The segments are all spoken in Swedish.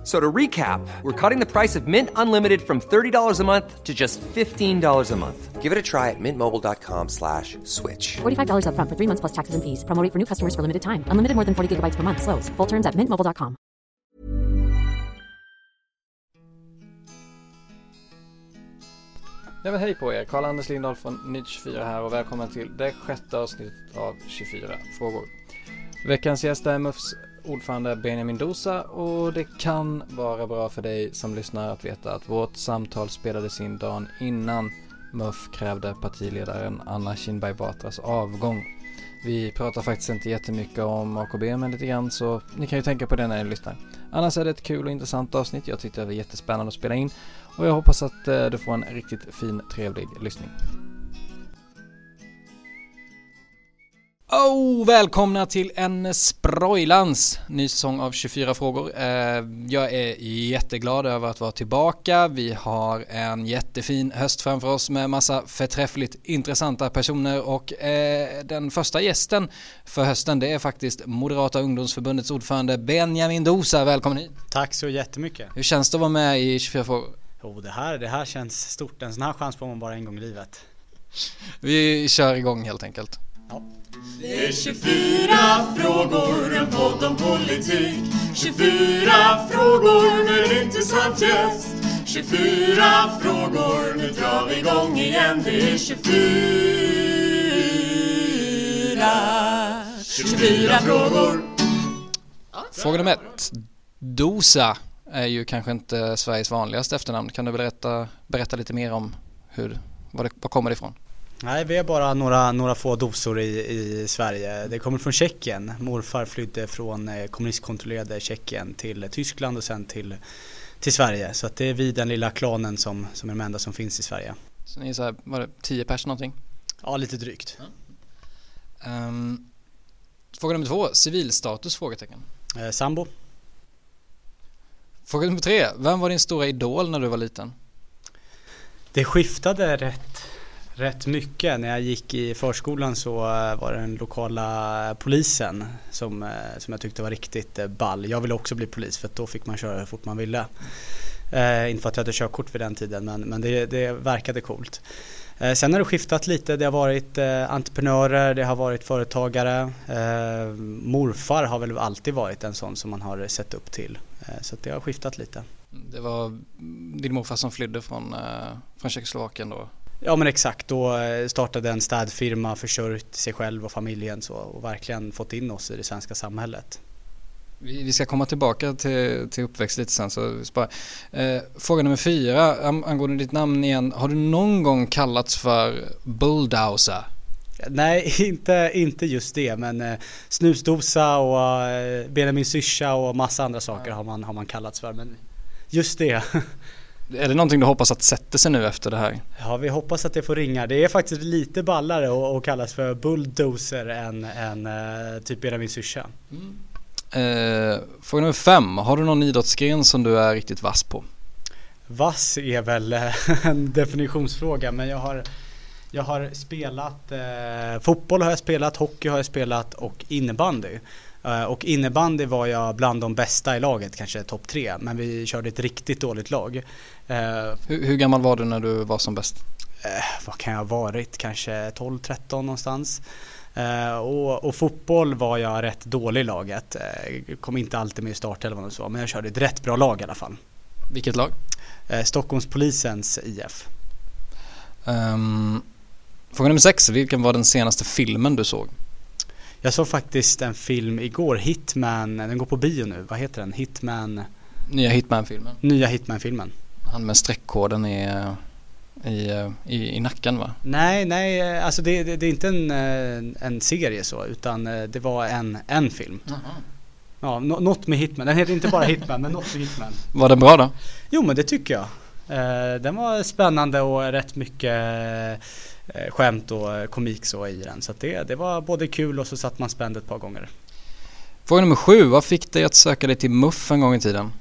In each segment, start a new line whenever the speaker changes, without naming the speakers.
F- So to recap, we're cutting the price of Mint Unlimited from $30 a month to just $15 a month.
Give it a try at mintmobile.com slash switch.
$45 upfront for three months plus taxes and fees. Promo rate for new customers for limited time. Unlimited more than 40 gigabytes per month. Slows. Full terms at mintmobile.com.
Ja, hej på er! Karl-Anders Lindahl från Nytt24 här och välkommen till det sjätte avsnittet av 24 frågor. Veckans gäst är MUFs ordförande Benjamin Dosa och det kan vara bra för dig som lyssnar att veta att vårt samtal spelades in dagen innan MUF krävde partiledaren Anna Kinberg Batras avgång. Vi pratar faktiskt inte jättemycket om AKB men lite grann så ni kan ju tänka på det när ni lyssnar. Annars är det ett kul och intressant avsnitt. Jag tyckte det var jättespännande att spela in och jag hoppas att eh, du får en riktigt fin, trevlig lyssning. Oh, välkomna till en sprojlans ny säsong av 24 frågor. Eh, jag är jätteglad över att vara tillbaka. Vi har en jättefin höst framför oss med massa förträffligt intressanta personer och eh, den första gästen för hösten det är faktiskt Moderata ungdomsförbundets ordförande Benjamin Dosa. Välkommen hit!
Tack så jättemycket.
Hur känns det att vara med i 24 frågor?
Oh, det, här, det här känns stort. En sån här chans får man bara en gång i livet.
Vi kör igång helt enkelt.
Ja.
Det är 24 frågor, en podd om politik 24 frågor med en intressant gäst 24 frågor, nu drar vi igång igen Det är 24 24 frågor
Fråga nummer ett. Dosa är ju kanske inte Sveriges vanligaste efternamn. Kan du berätta, berätta lite mer om hur, var, det, var kommer det ifrån?
Nej, vi är bara några, några få dosor i, i Sverige. Det kommer från Tjeckien. Morfar flydde från eh, kommunistkontrollerade Tjeckien till Tyskland och sen till, till Sverige. Så att det är vi den lilla klanen som, som är de enda som finns i Sverige.
Så ni är så här, var det 10 pers någonting?
Ja, lite drygt.
Um, fråga nummer två, civilstatus? Frågetecken.
Eh, sambo?
Fråga nummer tre, vem var din stora idol när du var liten?
Det skiftade rätt, rätt mycket. När jag gick i förskolan så eh, var det den lokala polisen som, eh, som jag tyckte var riktigt eh, ball. Jag ville också bli polis för då fick man köra hur fort man ville. Eh, inte för att jag hade körkort vid den tiden men, men det, det verkade coolt. Eh, sen har det skiftat lite. Det har varit eh, entreprenörer, det har varit företagare. Eh, morfar har väl alltid varit en sån som man har sett upp till. Eh, så att det har skiftat lite.
Det var din morfar som flydde från, från Tjeckoslovakien då?
Ja men exakt, då eh, startade en städfirma, försörjt sig själv och familjen så, och verkligen fått in oss i det svenska samhället.
Vi, ska komma tillbaka till, till uppväxt lite sen. Så spara. Eh, fråga nummer fyra, ang- angående ditt namn igen. Har du någon gång kallats för Bulldozer?
Nej, inte, inte just det men eh, snusdosa och eh, Benjamin syrsa och massa andra saker har, man, har man kallats för. Men just det.
Är det någonting du hoppas att sätter sig nu efter det här?
Ja, vi hoppas att det får ringa. Det är faktiskt lite ballare att, kallas för bulldozer än, än eh, typ Benjamin syrsa.
Eh, fråga nummer fem, har du någon idrottsgren som du är riktigt vass på?
Vass är väl eh, en definitionsfråga men jag har jag har spelat eh, fotboll har jag spelat, hockey har jag spelat och innebandy. Eh, och innebandy var jag bland de bästa i laget, kanske topp tre. Men vi körde ett riktigt dåligt lag. Eh,
Hur, hur gammal var du när du var som bäst?
eh, vad kan jag ha varit? Kanske 12-13 någonstans. Eh, och, och fotboll var jag rätt dålig i laget. Eh, kom inte alltid med i startelvan och så. Men jag körde ett rätt bra lag i alla fall.
Vilket lag?
Eh, Stockholmspolisens IF.
Um, fråga nummer sex, vilken var den senaste filmen du såg?
Jag såg faktiskt en film igår, Hitman, den går på bio nu. Vad heter den? Hitman,
Nya Hitman-filmen.
nya Hitman-filmen.
Han med streckkoden i, i, i, i nacken va?
Nej, nej, alltså det, det, det är inte en, eh, en serie så, utan eh, det var en, en film. Ja, nå- något med Hitman. Den heter inte bara Hitman, men något med Hitman.
Var den bra då?
Jo, men det tycker jag. Eh, Den var spännande och rätt mycket eh, skämt och komik så i den. Så det, det var både kul och så satt man spänd ett par gånger.
Fråga nummer sju. Vad fick dig att söka dig till MUF en gång i tiden?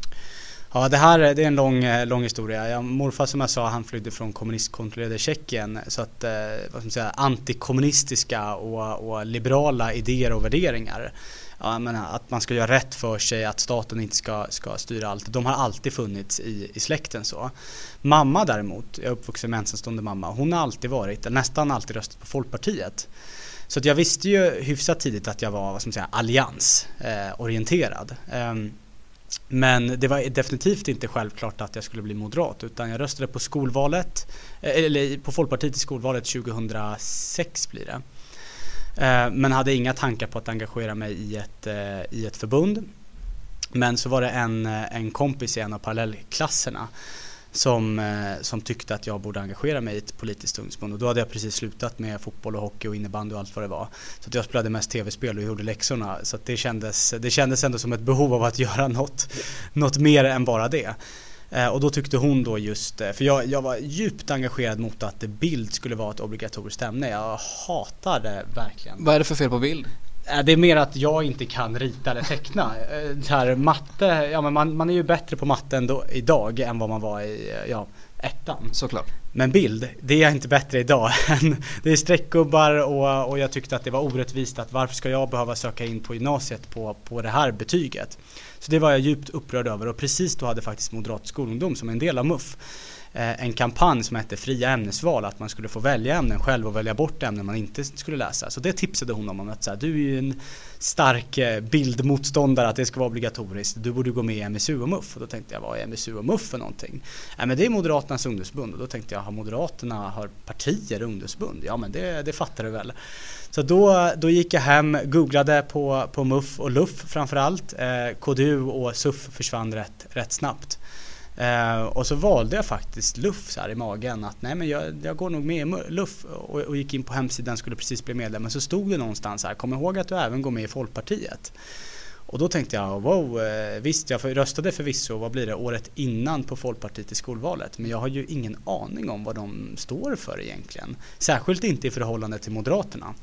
Ja det här det är en lång, eh, lång historia. Jag, morfar som jag sa han flydde från kommunistkontrollerade Tjeckien så att eh, vad ska man säga, antikommunistiska och, och liberala idéer och värderingar ja, menar, att man ska göra rätt för sig, att staten inte ska, ska styra allt. De har alltid funnits i, i släkten så. Mamma däremot, jag är uppvuxen med ensamstående mamma, hon har alltid varit, nästan alltid röstat på Folkpartiet. Så att jag visste ju hyfsat tidigt att jag var vad ska man säga, alliansorienterad. Eh, ehm, men det var definitivt inte självklart att jag skulle bli moderat utan jag röstade på skolvalet, eh, eller på Folkpartiet i skolvalet 2006 blir det. Eh, men hade inga tankar på att engagera mig i ett, eh, i ett förbund. Men så var det en, eh, en kompis i en av parallellklasserna som, som tyckte att jag borde engagera mig i ett politiskt ungdomsförbund och då hade jag precis slutat med fotboll och hockey och innebandy och allt vad det var. Så att jag spelade mest tv-spel och gjorde läxorna så att det, kändes, det kändes ändå som ett behov av att göra något, något mer än bara det. Eh, och då tyckte hon då just, för jag, jag var djupt engagerad mot att bild skulle vara ett obligatoriskt ämne. Jag hatar det verkligen.
Vad är det för fel på bild?
Eh, det är mer att jag inte kan rita eller teckna. Eh, så här, matte, ja men man, man är ju bättre på matte ändå, idag än vad man var i ja, ettan.
Såklart.
Men bild, det är jag inte bättre idag. det är streckgubbar och, och jag tyckte att det var orättvist att varför ska jag behöva söka in på gymnasiet på, på det här betyget? Så det var jag djupt upprörd över och precis då hade faktiskt Moderat skolungdom som en del av MUF Eh, en kampanj som hette fria ämnesval, att man skulle få välja ämnen själv och välja bort ämnen man inte skulle läsa. Så det tipsade hon om, att så här, du är ju en stark eh, bildmotståndare att det ska vara obligatoriskt, du borde gå med i MSU och MUF. Och då tänkte jag, vad är MSU och MUF för någonting? Nej men det är Moderaternas ungdomsförbund och då tänkte jag, har Moderaterna, har partier ungdomsförbund? Ja men det, det fattar du väl. Så då, då gick jag hem, googlade på, på MUF och LUF framförallt. Eh, KDU och SUF försvann rätt, rätt snabbt. Eh, och så valde jag faktiskt LUF så här i magen att nej men jag, jag går nog med i LUF och, och, gick in på hemsidan skulle precis bli medlem men så stod det någonstans här kom ihåg att du även går med i Folkpartiet. Och då tänkte jag wow eh, visst jag röstade förvisso vad blir det året innan på Folkpartiet i skolvalet men jag har ju ingen aning om vad de står för egentligen. Särskilt inte i förhållande till Moderaterna.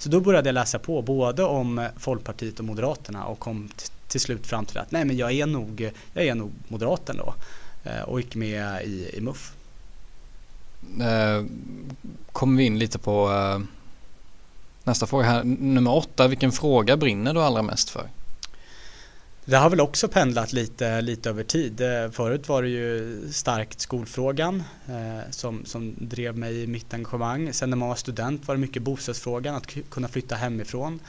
Så då började jag läsa på både om Folkpartiet och Moderaterna och kom till slut fram till att nej men jag är nog, jag är nog moderaten då eh, och gick med i, i MUF.
Eh, kommer vi in lite på eh, nästa fråga här, nummer åtta, vilken fråga brinner du allra mest för?
Det har väl också pendlat lite, lite över tid. Eh, förut var det ju starkt skolfrågan eh, som, som drev mig i mitt engagemang. Sen när man var student var det mycket bostadsfrågan, att kunna flytta hemifrån.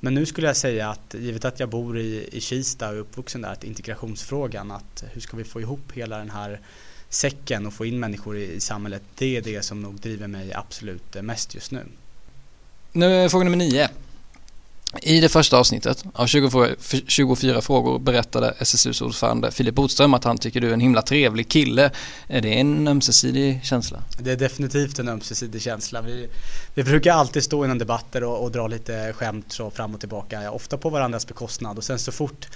Men nu skulle jag säga att givet att jag bor i, i Kista och är uppvuxen där, att integrationsfrågan, att hur ska vi få ihop hela den här säcken och få in människor i, i samhället, det är det som nog driver mig absolut eh, mest just nu.
Nu är fråga nummer nio. I det första avsnittet av 24 frågor berättade SSUs ordförande Filip Botström att han tycker du är en himla trevlig kille. Är det en ömsesidig känsla?
Det är definitivt en ömsesidig känsla. Vi, vi brukar alltid stå innan debatter och, och dra lite skämt så fram och tillbaka, ofta på varandras bekostnad och sen så fort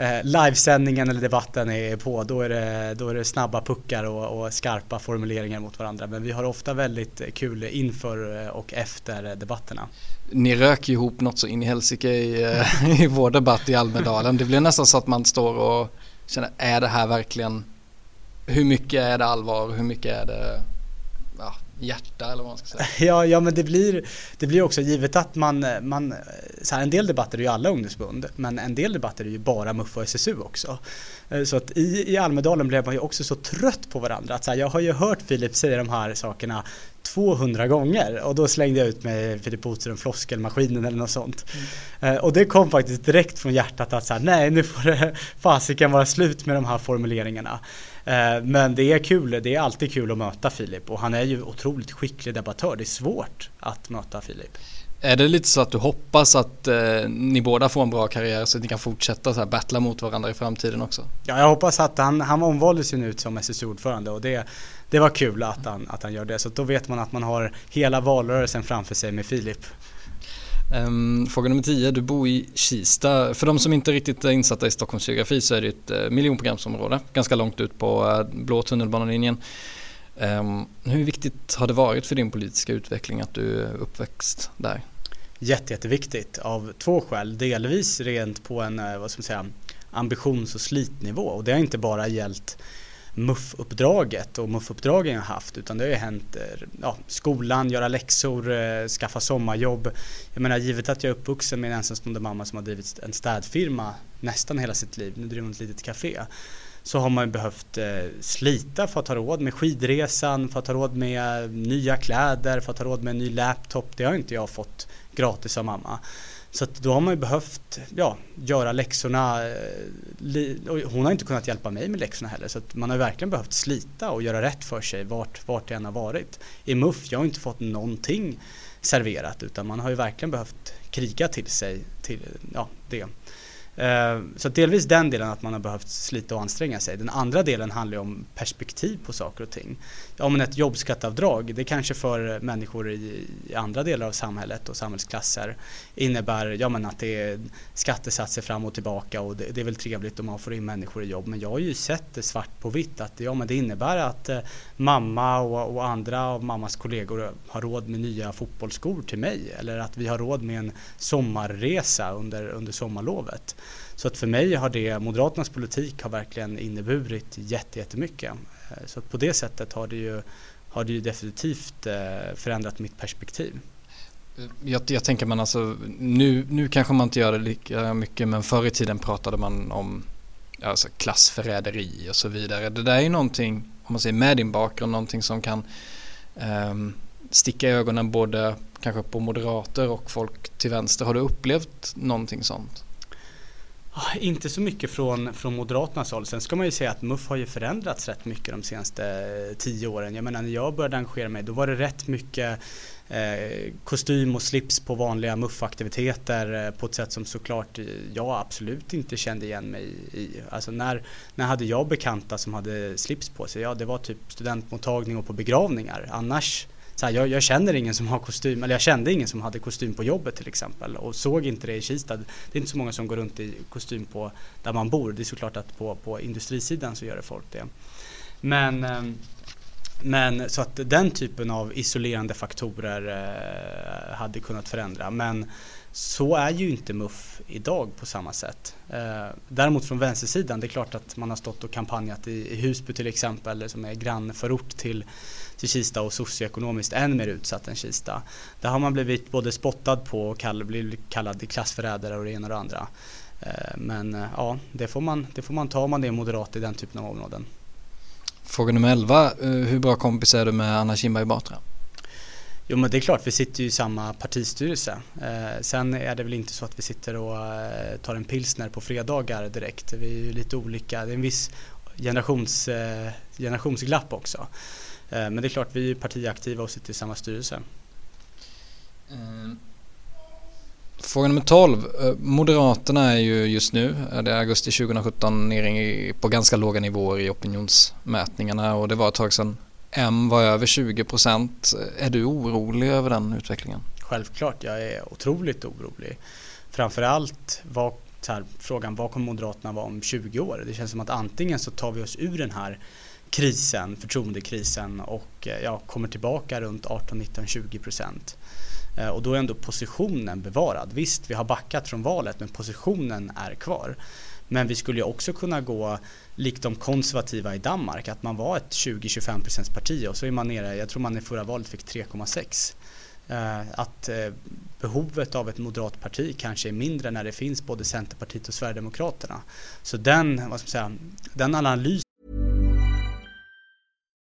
eh, livesändningen eller debatten är på då är det, då är det snabba puckar och, och, skarpa formuleringar mot varandra. Men vi har ofta väldigt kul inför eh, och efter debatterna
ni rök ihop något så in i helsike i, eh, i vår debatt i Almedalen. Det blir nästan så att man står och känner, är det här verkligen, hur mycket är det allvar, hur mycket är det hjärta eller vad man ska säga?
Ja, ja men det blir, det blir också givet att man, man så här, en del debatter är ju alla ungdomsförbund, men en del debatter är ju bara MUF och SSU också. Eh, så att i, i Almedalen blev man ju också så trött på varandra. Att så här, jag har ju hört Filip säga de här sakerna 200 gånger och då slängde jag ut med Filip Boström floskelmaskinen eller något sånt. Mm. Eh, och det kom faktiskt direkt från hjärtat att så här, nej nu får det fasiken vara slut med de här formuleringarna. Eh, men det är kul, det är alltid kul att möta Filip och han är ju otroligt skicklig debattör. Det är svårt att möta Filip.
Är det lite så att du hoppas att eh, ni båda får en bra karriär så att ni kan fortsätta så här battla mot varandra i framtiden också?
Ja, jag hoppas att han, han omvaldes ju nu som SSU-ordförande och det, det var kul att han, att han gör det. Så då vet man att man har hela valrörelsen framför sig med Filip.
Um, fråga nummer 10, du bor i Kista. För de som inte riktigt är insatta i Stockholms geografi så är det ett uh, miljonprogramsområde ganska långt ut på uh, blå tunnelbanelinjen. Um, hur viktigt har det varit för din politiska utveckling att du är uppväxt där?
jätte, jätteviktigt av två skäl. Delvis rent på en, eh, vad ska man säga, ambitions och slitnivå och det har inte bara gällt MUF-uppdraget och MUF-uppdragen jag haft utan det har ju hänt eh, ja, skolan, göra läxor, eh, skaffa sommarjobb. Jag menar givet att jag är uppvuxen med en ensamstående mamma som har drivit en städfirma nästan hela sitt liv, nu driver hon ett litet café så har man behövt eh, slita för att ha råd med skidresan, för att ha råd med nya kläder, för att ha råd med en ny laptop. Det har inte jag fått gratis av mamma. Så då har man ju behövt ja, göra läxorna. Eh, hon har inte kunnat hjälpa mig med läxorna heller så man har verkligen behövt slita och göra rätt för sig vart, vart det än har varit. I MUF, jag har inte fått någonting serverat utan man har ju verkligen behövt kriga till sig till ja, det. Eh, så delvis den delen att man har behövt slita och anstränga sig. Den andra delen handlar om perspektiv på saker och ting. Ja men ett jobbskattavdrag, det kanske för människor i, andra delar av samhället och samhällsklasser innebär ja, men att det är skattesatser fram och tillbaka och det, det är väl trevligt om man får in människor i jobb. Men jag har ju sett det svart på vitt att ja, men det innebär att eh, mamma och, och andra av mammas kollegor har råd med nya fotbollsskor till mig eller att vi har råd med en sommarresa under, under sommarlovet. Så att för mig har det, Moderaternas politik har verkligen inneburit jättemycket. Eh, så att på det sättet har det ju, har det ju definitivt eh, förändrat mitt perspektiv.
Eh, jag, jag, tänker man alltså, nu, nu kanske man inte gör det lika mycket men förr i tiden pratade man om alltså klassförräderi och så vidare. Det där är ju någonting, om man säger med din bakgrund, någonting som kan um, sticka i ögonen både kanske på moderater och folk till vänster. Har du upplevt någonting sånt?
Inte så mycket från, från Moderaternas håll. Sen ska man ju säga att MUF har ju förändrats rätt mycket de senaste eh, tio åren. Jag menar när jag började engagera mig då var det rätt mycket eh, kostym och slips på vanliga MUF-aktiviteter eh, på ett sätt som såklart jag absolut inte kände igen mig i. Alltså när, när hade jag bekanta som hade slips på sig? Ja, det var typ studentmottagning och på begravningar. Annars så här, jag, jag, känner ingen som har kostym, eller jag kände ingen som hade kostym på jobbet till exempel och såg inte det i Kista. Det är inte så många som går runt i kostym på där man bor. Det är såklart att på, på industrisidan så gör det folk det. Men, ehm, men så att den typen av isolerande faktorer eh, hade kunnat förändra. Men så är ju inte MUF idag på samma sätt. Eh, däremot från vänstersidan, det är klart att man har stått och kampanjat i Husby till exempel som är grannförort till till Kista och socioekonomiskt än mer utsatt än Kista. Där har man blivit både spottad på och kall, blivit kallad klassförrädare och det ena och det andra. Eh, men eh, ja, det får, man, det får man ta om man är moderat i den typen av områden.
Fråga nummer 11. Eh, hur bra kompis är du med Anna Kinberg Batra?
Jo men det är klart, vi sitter ju i samma partistyrelse. Eh, sen är det väl inte så att vi sitter och eh, tar en pilsner på fredagar direkt. Vi är ju lite olika, det är en viss generations, eh, generationsglapp också. Eh, men det är klart, vi är partiaktiva och sitter i samma styrelse.
Mm. Fråga nummer 12. Eh, Moderaterna är ju just nu, det är augusti 2017, nere på ganska låga nivåer i opinionsmätningarna och det var ett tag sedan M var över 20 procent. Är du orolig över den utvecklingen?
Självklart, jag är otroligt orolig. Framförallt var här, frågan vad kommer Moderaterna vara om 20 år? Det känns som att antingen så tar vi oss ur den här krisen, förtroendekrisen och eh, ja, kommer tillbaka runt 18, 19, 20 procent. Eh, och då är ändå positionen bevarad. Visst, vi har backat från valet men positionen är kvar. Men vi skulle ju också kunna gå likt de konservativa i Danmark, att man var ett 20-25 procents parti och så är man nere, jag tror man i förra valet fick 3,6. Eh, att behovet av ett moderat parti kanske är mindre när det finns både Centerpartiet och Sverigedemokraterna. Så den, vad ska man säga, den analysen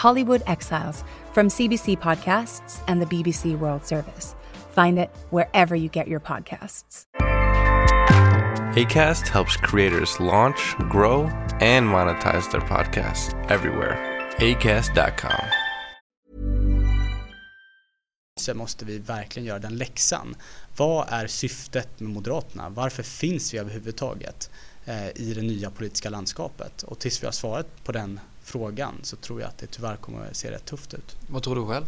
Hollywood Exiles from CBC Podcasts and the BBC World Service. Find it wherever you get your podcasts.
ACAST helps creators launch, grow, and monetize their podcasts everywhere. ACAST.com.
Så måste vi verkligen göra den läxan. Vad är syftet med Moderaterna? Varför finns vi överhuvudtaget eh, i det nya politiska landskapet? Och tills vi har svarat på den frågan så tror jag att det tyvärr kommer att se rätt tufft ut.
Vad tror du själv?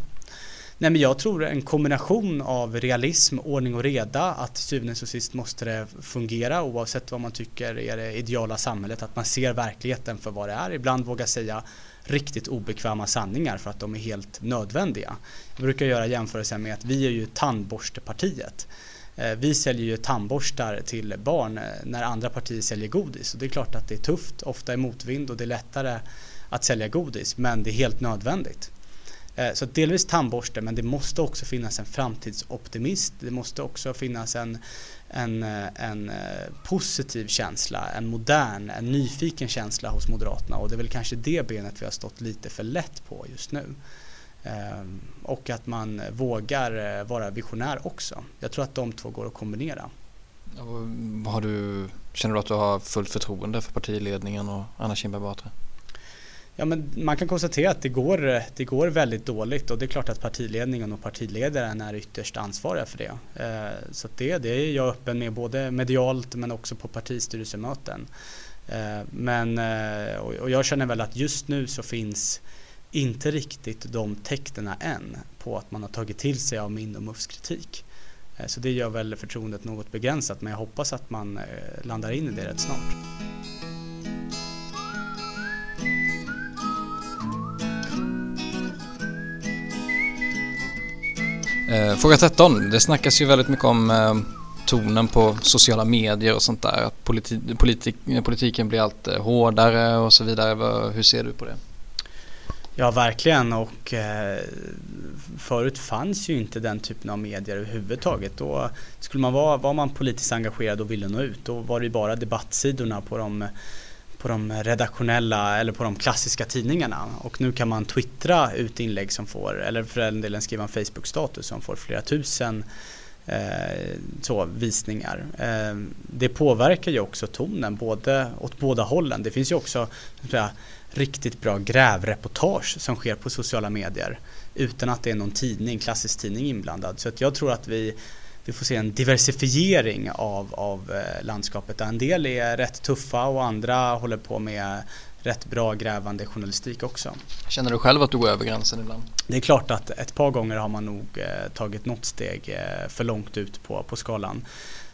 Nej men jag tror en kombination av realism, ordning och reda, att till syvende och sist måste det fungera oavsett vad man tycker är det ideala samhället, att man ser verkligheten för vad det är, ibland vågar säga riktigt obekväma sanningar för att de är helt nödvändiga. Jag brukar göra jämförelsen med att vi är ju tandborstepartiet. Eh, vi säljer ju tandborstar till barn eh, när andra partier säljer godis och det är klart att det är tufft, ofta i motvind och det är lättare att sälja godis men det är helt nödvändigt. Eh, så delvis tandborste men det måste också finnas en framtidsoptimist. Det måste också finnas en, en, eh, en eh, positiv känsla, en modern, en nyfiken känsla hos Moderaterna och det är väl kanske det benet vi har stått lite för lätt på just nu. Ehm, och att man vågar vara visionär också. Jag tror att de två går att kombinera.
Har du, känner du att du har fullt förtroende för partiledningen och Anna Kinberg Batra?
Ja, men man kan konstatera att det går, det går väldigt dåligt och det är klart att partiledningen och partiledaren är ytterst ansvariga för det. Eh, så det, det är jag öppen med både medialt men också på partistyrelsemöten. Eh, men, eh, och jag känner väl att just nu så finns inte riktigt de tecknen än på att man har tagit till sig av min och MUFs kritik. Så det gör väl förtroendet något begränsat men jag hoppas att man landar in i det rätt snart.
Eh, fråga 13. Det snackas ju väldigt mycket om eh, tonen på sociala medier och sånt där. Att politi politik politiken blir allt eh, hårdare och så vidare. Hur ser du på det?
Ja, verkligen. Och eh, förut fanns ju inte den typen av medier överhuvudtaget. Då skulle man vara, var man politiskt engagerad och ville nå ut, då var det bara debattsidorna på de på de redaktionella eller på de klassiska tidningarna och nu kan man twittra ut inlägg som får, eller för den delen skriva en Facebook-status som får flera tusen eh, så, visningar. Eh, det påverkar ju också tonen både, åt båda hållen. Det finns ju också säga, riktigt bra grävreportage som sker på sociala medier utan att det är någon tidning, klassisk tidning inblandad. Så att jag tror att vi vi får se en diversifiering av, av eh, landskapet. En del är rätt tuffa och andra håller på med rätt bra grävande journalistik också.
Känner du själv att du går över gränsen ibland?
Det är klart att ett par gånger har man nog eh, tagit något steg eh, för långt ut på, på skalan.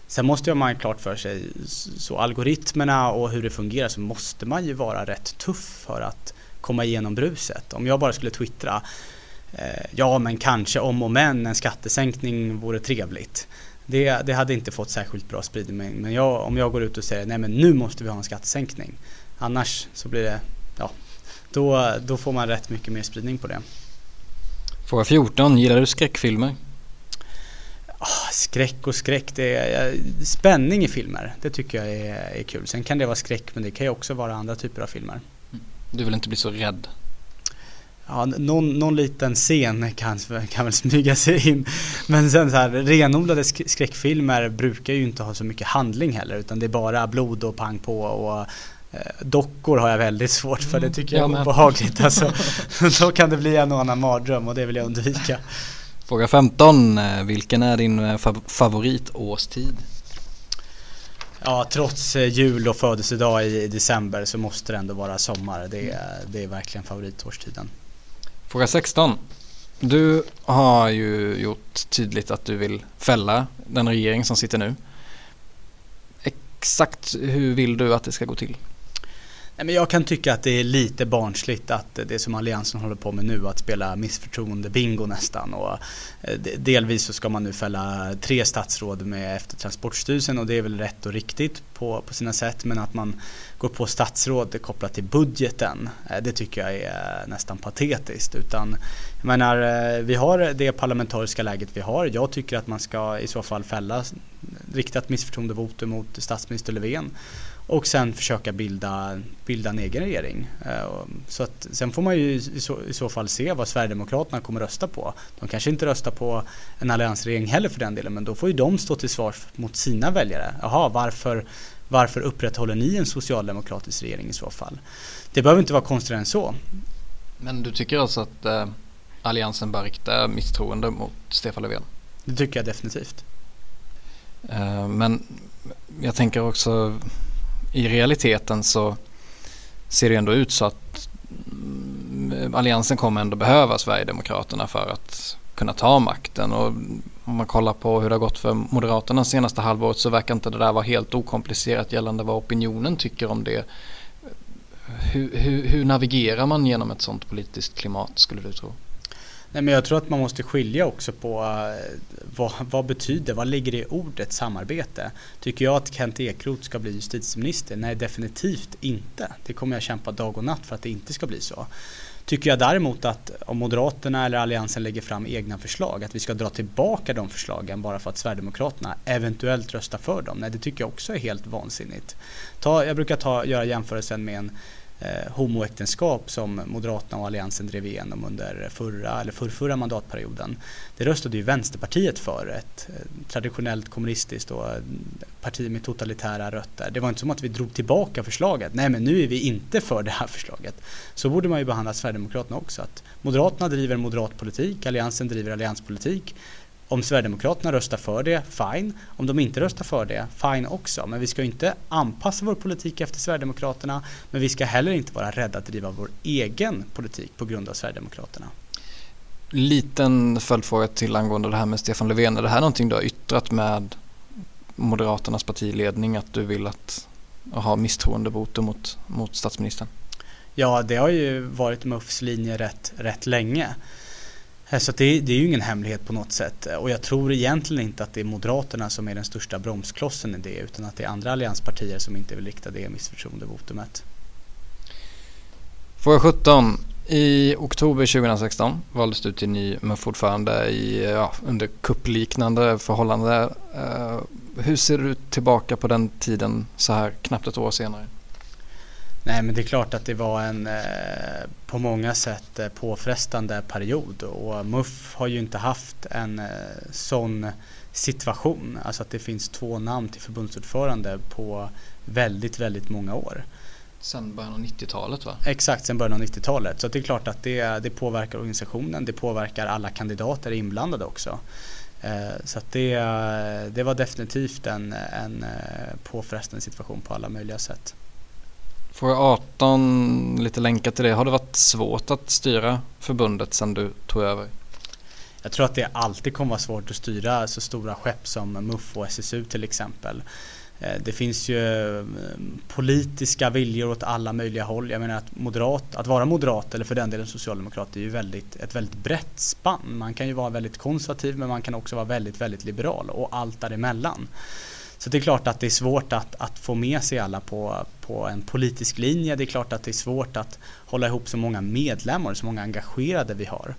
Sen måste man klart för sig så algoritmerna och hur det fungerar så måste man ju vara rätt tuff för att komma igenom bruset. Om jag bara skulle twittra ja men kanske om och men en skattesänkning vore trevligt. Det, det hade inte fått särskilt bra spridning men jag, om jag går ut och säger nej men nu måste vi ha en skattesänkning. Annars så blir det, ja, då, då får man rätt mycket mer spridning på det.
Fråga 14, gillar du skräckfilmer?
Oh, skräck och skräck, det är, spänning i filmer, det tycker jag är, är kul. Sen kan det vara skräck men det kan ju också vara andra typer av filmer.
Du vill inte bli så rädd?
Ja, någon, någon liten scen kan, kan väl smyga sig in. Men sen så här, renodlade skräckfilmer brukar ju inte ha så mycket handling heller utan det är bara blod och pang på och eh, dockor har jag väldigt svårt för, det tycker jag är obehagligt. Alltså, då kan det bli en och annan mardröm och det vill jag undvika.
Fråga 15. Vilken är din favoritårstid?
Ja, trots eh, jul och födelsedag i december så måste det ändå vara sommar. Det är, det är verkligen favoritårstiden.
Fråga 16. Du har ju gjort tydligt att du vill fälla den regering som sitter nu. Exakt hur vill du att det ska gå till?
Nej, men jag kan tycka att det är lite barnsligt att det som Alliansen håller på med nu, att spela missförtroende-bingo nästan. Och eh, delvis så ska man nu fälla tre statsråd med efter Transportstyrelsen och det är väl rätt och riktigt på, på sina sätt. Men att man går på statsråd kopplat till budgeten, eh, det tycker jag är nästan patetiskt. Utan, jag menar, eh, vi har det parlamentariska läget vi har. Jag tycker att man ska i så fall fälla riktat missförtroendevotum mot statsminister Löfven och sen försöka bilda, bilda en egen regering. Eh, så att, sen får man ju i så, i så, fall se vad Sverigedemokraterna kommer rösta på. De kanske inte röstar på en alliansregering heller för den delen men då får ju de stå till svars mot sina väljare. Jaha, varför, varför upprätthåller ni en socialdemokratisk regering i så fall? Det behöver inte vara konstigare än så.
Men du tycker alltså att eh, Alliansen bör rikta misstroende mot Stefan Löfven?
Det tycker jag definitivt.
Eh, men jag tänker också i realiteten så ser det ändå ut så att mm, Alliansen kommer ändå behöva Sverigedemokraterna för att kunna ta makten. Och om man kollar på hur det har gått för Moderaterna senaste halvåret så verkar inte det där vara helt okomplicerat gällande vad opinionen tycker om det. Hur, hur, hur navigerar man genom ett sånt politiskt klimat skulle du tro?
Nej, men jag tror att man måste skilja också på eh, vad, vad betyder, vad ligger i ordet samarbete? Tycker jag att Kent Ekeroth ska bli justitieminister? Nej, definitivt inte. Det kommer jag kämpa dag och natt för att det inte ska bli så. Tycker jag däremot att om Moderaterna eller Alliansen lägger fram egna förslag, att vi ska dra tillbaka de förslagen bara för att Sverigedemokraterna eventuellt röstar för dem. Nej, det tycker jag också är helt vansinnigt. Ta, jag brukar ta, göra jämförelsen med en eh, homoäktenskap som Moderaterna och Alliansen drev igenom under förra eller förrförra mandatperioden. Det röstade ju Vänsterpartiet för, ett eh, traditionellt kommunistiskt och eh, parti med totalitära rötter. Det var inte som att vi drog tillbaka förslaget. Nej, men nu är vi inte för det här förslaget. Så borde man ju behandla Sverigedemokraterna också. Att Moderaterna driver moderat politik, Alliansen driver allianspolitik. Om Sverigedemokraterna röstar för det, fine. Om de inte röstar för det, fine också. Men vi ska inte anpassa vår politik efter Sverigedemokraterna. Men vi ska heller inte vara rädda att driva vår egen politik på grund av Sverigedemokraterna.
Liten följdfråga till angående det här med Stefan Löfven. Är det här någonting du har yttrat med Moderaternas partiledning att du vill att ha misstroendevotum mot, mot statsministern?
Ja, det har ju varit MUFs linje rätt, rätt länge. Eh, så det, det, är ju ingen hemlighet på något sätt eh, och jag tror egentligen inte att det är Moderaterna som är den största bromsklossen i det utan att det är andra allianspartier som inte vill rikta det missförtroendevotumet.
Fråga 17. I oktober 2016 valdes du till ny MUF-ordförande i, ja, under kuppliknande förhållanden. Eh, hur ser du tillbaka på den tiden så här knappt ett år senare?
Nej men det är klart att det var en eh, på många sätt eh, påfrestande period och MUF har ju inte haft en eh, sån situation, alltså att det finns två namn till förbundsordförande på väldigt, väldigt många år.
Sen början av 90-talet va?
Exakt, sen början av 90-talet. Så det är klart att det, det påverkar organisationen, det påverkar alla kandidater inblandade också. Så det, det var definitivt en, en påfrestande situation på alla möjliga sätt.
Fråga 18, lite länkat till det. Har det varit svårt att styra förbundet sedan du tog över?
Jag tror att det alltid kommer vara svårt att styra så stora skepp som MUF och SSU till exempel. Eh, det finns ju eh, politiska viljor åt alla möjliga håll. Jag menar att, moderat, att vara moderat eller för den delen socialdemokrat är ju väldigt, ett väldigt brett spann. Man kan ju vara väldigt konservativ men man kan också vara väldigt, väldigt liberal och allt däremellan. Så det är klart att det är svårt att, att få med sig alla på, på en politisk linje. Det är klart att det är svårt att hålla ihop så många medlemmar så många engagerade vi har.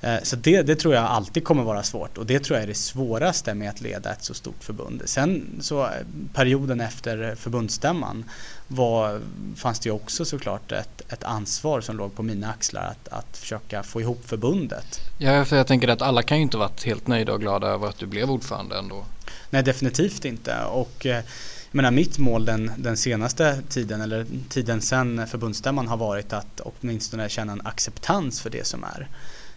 Eh, så det, det, tror jag alltid kommer vara svårt och det tror jag är det svåraste med att leda ett så stort förbund. Sen så eh, perioden efter förbundsstämman var, fanns det ju också såklart ett, ett ansvar som låg på mina axlar att, att försöka få ihop förbundet.
Ja, för jag tänker att alla kan ju inte varit helt nöjda och glada över att du blev ordförande ändå.
Nej, definitivt inte. Och, eh, jag menar, mitt mål den, den senaste tiden, eller tiden sedan förbundsstämman har varit att åtminstone känna en acceptans för det som är.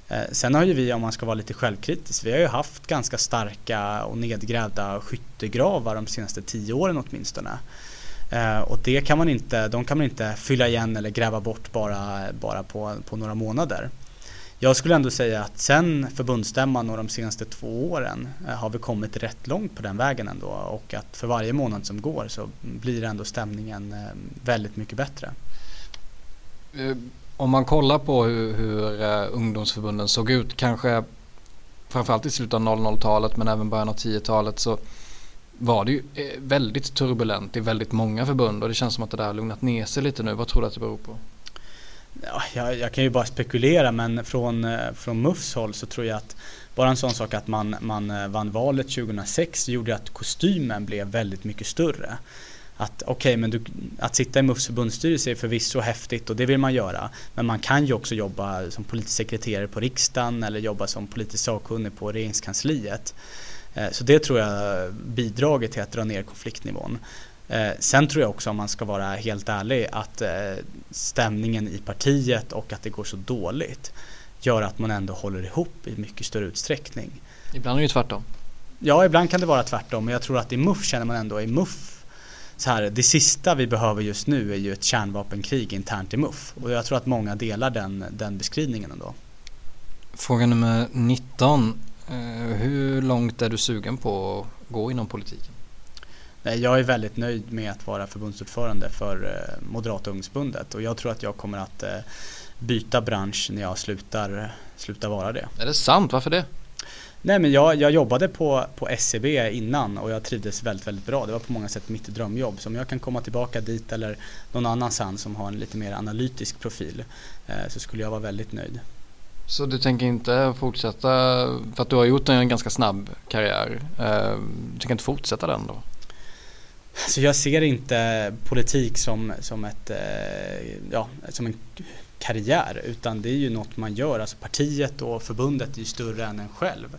Eh, sen har ju vi, om man ska vara lite självkritisk, vi har ju haft ganska starka och nedgrävda skyttegravar de senaste tio åren åtminstone. Eh, och det kan man inte, de kan man inte fylla igen eller gräva bort bara, bara på, på några månader. Jag skulle ändå säga att sen förbundsstämman och de senaste två åren eh, har vi kommit rätt långt på den vägen ändå och att för varje månad som går så blir ändå stämningen väldigt mycket bättre.
Mm om man kollar på hur, hur eh, ungdomsförbunden såg ut, kanske framförallt i slutet av 00-talet men även början av 10-talet så var det ju eh, väldigt turbulent i väldigt många förbund och det känns som att det där har lugnat ner sig lite nu. Vad tror du att det beror på?
Ja, jag, jag, kan ju bara spekulera men från, eh, från MUFs håll så tror jag att bara en sån sak att man, man vann valet 2006 gjorde att kostymen blev väldigt mycket större. Att okej, okay, men du, att sitta i MUFs förbundsstyrelse är förvisso häftigt och det vill man göra. Men man kan ju också jobba som politisk sekreterare på riksdagen eller jobba som politisk sakkunnig på regeringskansliet. Eh, så det tror jag bidragit till att dra ner konfliktnivån. Eh, sen tror jag också om man ska vara helt ärlig att eh, stämningen i partiet och att det går så dåligt gör att man ändå håller ihop i mycket större utsträckning.
Ibland är det ju tvärtom.
Ja, ibland kan det vara tvärtom men jag tror att i MUF känner man ändå i MUF så här, det sista vi behöver just nu är ju ett kärnvapenkrig internt i MUF och jag tror att många delar den, den beskrivningen ändå.
Fråga nummer 19. Eh, hur långt är du sugen på att gå inom politiken?
Jag är väldigt nöjd med att vara förbundsordförande för eh, Moderata ungdomsförbundet och jag tror att jag kommer att eh, byta bransch när jag slutar, slutar vara det.
Är det sant? Varför det?
Nej men jag, jag jobbade på, på SCB innan och jag trivdes väldigt, väldigt bra. Det var på många sätt mitt drömjobb. Så om jag kan komma tillbaka dit eller någon annanstans som har en lite mer analytisk profil eh, så skulle jag vara väldigt nöjd.
Så du tänker inte fortsätta, för att du har gjort en ganska snabb karriär, du tänker inte fortsätta den då?
Så jag ser inte politik som, som, ett, eh, ja, som en karriär utan det är ju något man gör. Alltså partiet och förbundet är ju större än en själv.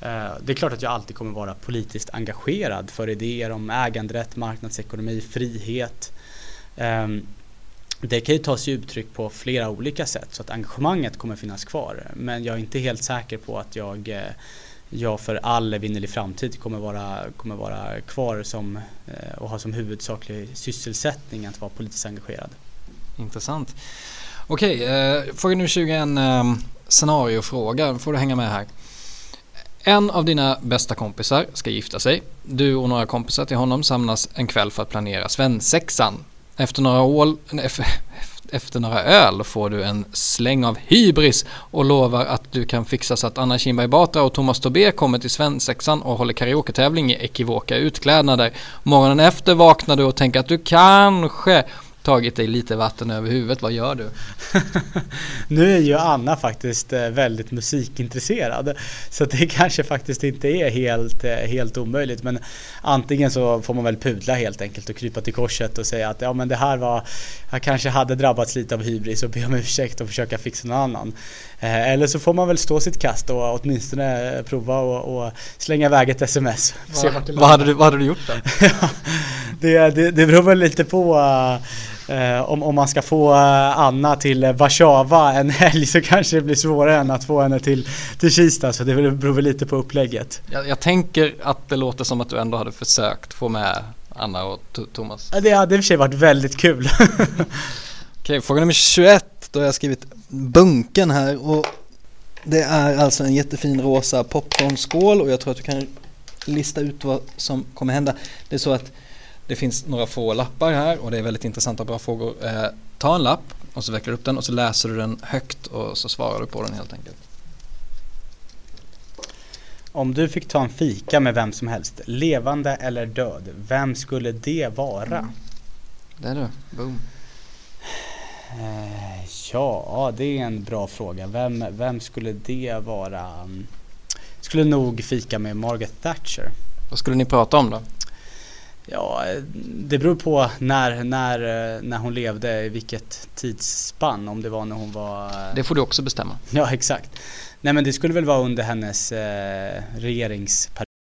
Eh, det är klart att jag alltid kommer vara politiskt engagerad för idéer om äganderätt, marknadsekonomi, frihet. Ehm, det kan ju ta sig uttryck på flera olika sätt så att engagemanget kommer finnas kvar. Men jag är inte helt säker på att jag eh, jag för all evinnerlig framtid kommer vara, kommer vara kvar som, eh, och ha som huvudsaklig sysselsättning att vara politiskt engagerad.
Intressant. Okej, eh, fråga nu 21 eh, scenariofråga. får du hänga med här. En av dina bästa kompisar ska gifta sig. Du och några kompisar till honom samlas en kväll för att planera svensexan. Efter några ål... efter några öl får du en släng av hybris och lovar att du kan fixa så att Anna Kinberg Batra och Thomas Tobé kommer till svensexan och håller karaoketävling i ekivoka utklädnader. Morgonen efter vaknar du och tänker att du kanske tagit dig lite vatten över huvudet, vad gör du?
nu är ju Anna faktiskt eh, väldigt musikintresserad så det kanske faktiskt inte är helt, eh, helt omöjligt men antingen så får man väl pudla helt enkelt och krypa till korset och säga att ja men det här var jag kanske hade drabbats lite av hybris och be om ursäkt och försöka fixa någon annan. Eh, eller så får man väl stå sitt kast och åtminstone prova och, och slänga iväg ett sms.
Va, vad, hade du, vad hade du gjort då?
det, det, det beror väl lite på Uh, om, om man ska få uh, Anna till Warszawa en helg så kanske det blir svårare än att få henne till, till Kista så det beror väl lite på upplägget.
Jag, jag tänker att det låter som att du ändå hade försökt få med Anna och Thomas.
Det hade i och för sig varit väldigt kul.
Okej, okay, fråga nummer 21. Då har jag skrivit bunken här och det är alltså en jättefin rosa popcornskål och jag tror att du kan lista ut vad som kommer hända. Det är så att det finns några få lappar här och det är väldigt intressanta och bra frågor. Eh, ta en lapp och så vecklar du upp den och så läser du den högt och så svarar du på den helt enkelt.
Om du fick ta en fika med vem som helst, levande eller död, vem skulle det vara? Mm.
Det är du, boom.
Eh, ja, det är en bra fråga. Vem, vem skulle det vara? Skulle nog fika med Margaret Thatcher.
Vad skulle ni prata om då?
Ja, det beror på när, när, när hon levde, i vilket tidsspann, om det var när hon var...
Det får du också bestämma.
Ja, exakt. Nej men det skulle väl vara under hennes eh, regeringsperiod